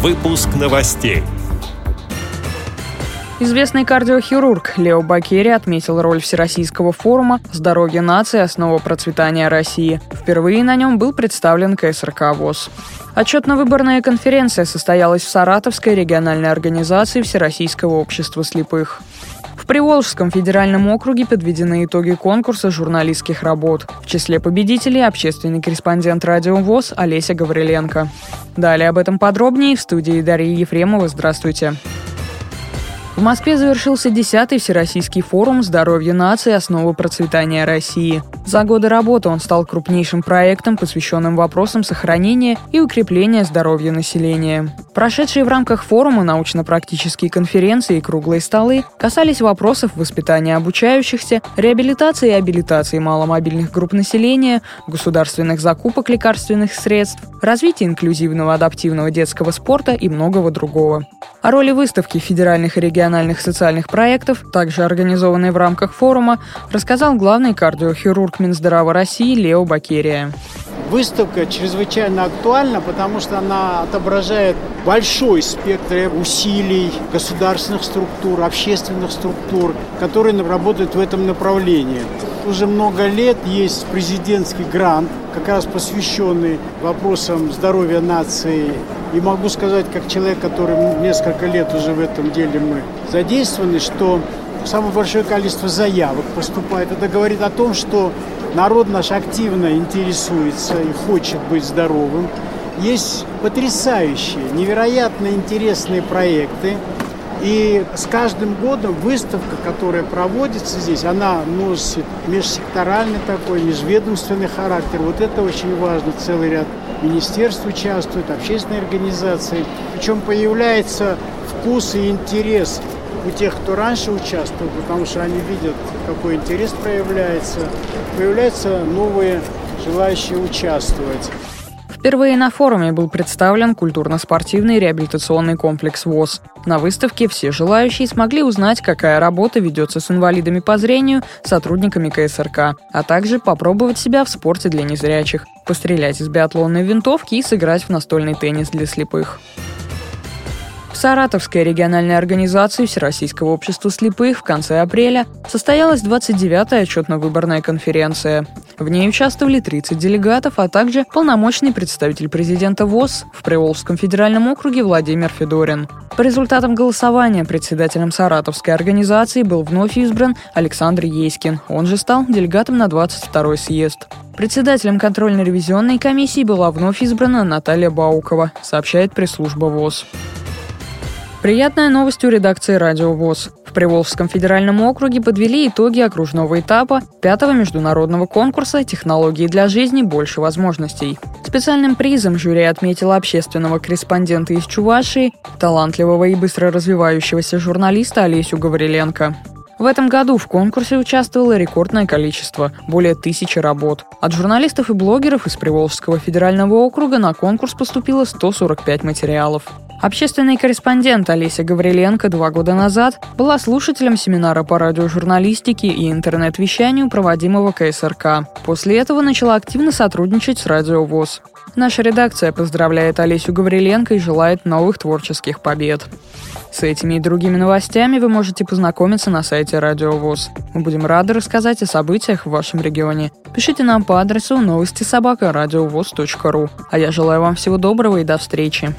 Выпуск новостей. Известный кардиохирург Лео Бакери отметил роль Всероссийского форума «Здоровье нации. Основа процветания России». Впервые на нем был представлен КСРК ВОЗ. Отчетно-выборная конференция состоялась в Саратовской региональной организации Всероссийского общества слепых. Приволжском федеральном округе подведены итоги конкурса журналистских работ. В числе победителей общественный корреспондент радио ВОЗ Олеся Гавриленко. Далее об этом подробнее в студии Дарьи Ефремова. Здравствуйте. В Москве завершился 10-й Всероссийский форум «Здоровье нации. Основы процветания России». За годы работы он стал крупнейшим проектом, посвященным вопросам сохранения и укрепления здоровья населения. Прошедшие в рамках форума научно-практические конференции и круглые столы касались вопросов воспитания обучающихся, реабилитации и абилитации маломобильных групп населения, государственных закупок лекарственных средств, развития инклюзивного адаптивного детского спорта и многого другого. О роли выставки федеральных и региональных социальных проектов, также организованной в рамках форума, рассказал главный кардиохирург Минздрава России Лео Бакерия. Выставка чрезвычайно актуальна, потому что она отображает большой спектр усилий государственных структур, общественных структур, которые работают в этом направлении. Уже много лет есть президентский грант, как раз посвященный вопросам здоровья нации. И могу сказать, как человек, который несколько лет уже в этом деле мы задействованы, что самое большое количество заявок поступает. Это говорит о том, что народ наш активно интересуется и хочет быть здоровым. Есть потрясающие, невероятно интересные проекты. И с каждым годом выставка, которая проводится здесь, она носит межсекторальный такой, межведомственный характер. Вот это очень важно. Целый ряд министерств участвует, общественные организации. Причем появляется вкус и интерес у тех, кто раньше участвовал, потому что они видят, какой интерес проявляется, появляются новые желающие участвовать. Впервые на форуме был представлен культурно-спортивный реабилитационный комплекс ВОЗ. На выставке все желающие смогли узнать, какая работа ведется с инвалидами по зрению, сотрудниками КСРК, а также попробовать себя в спорте для незрячих, пострелять из биатлонной винтовки и сыграть в настольный теннис для слепых. Саратовской региональной организации Всероссийского общества слепых в конце апреля состоялась 29-я отчетно-выборная конференция. В ней участвовали 30 делегатов, а также полномочный представитель президента ВОЗ в Приволжском федеральном округе Владимир Федорин. По результатам голосования председателем Саратовской организации был вновь избран Александр Еськин. Он же стал делегатом на 22-й съезд. Председателем контрольно-ревизионной комиссии была вновь избрана Наталья Баукова, сообщает пресс-служба ВОЗ. Приятная новость у редакции «Радио ВОЗ». В Приволжском федеральном округе подвели итоги окружного этапа пятого международного конкурса «Технологии для жизни. Больше возможностей». Специальным призом жюри отметило общественного корреспондента из Чувашии, талантливого и быстро развивающегося журналиста Олесю Гавриленко. В этом году в конкурсе участвовало рекордное количество – более тысячи работ. От журналистов и блогеров из Приволжского федерального округа на конкурс поступило 145 материалов. Общественный корреспондент Олеся Гавриленко два года назад была слушателем семинара по радиожурналистике и интернет-вещанию, проводимого КСРК. После этого начала активно сотрудничать с Радио ВОЗ. Наша редакция поздравляет Олесю Гавриленко и желает новых творческих побед. С этими и другими новостями вы можете познакомиться на сайте Радио ВОЗ. Мы будем рады рассказать о событиях в вашем регионе. Пишите нам по адресу новости собака ру. А я желаю вам всего доброго и до встречи.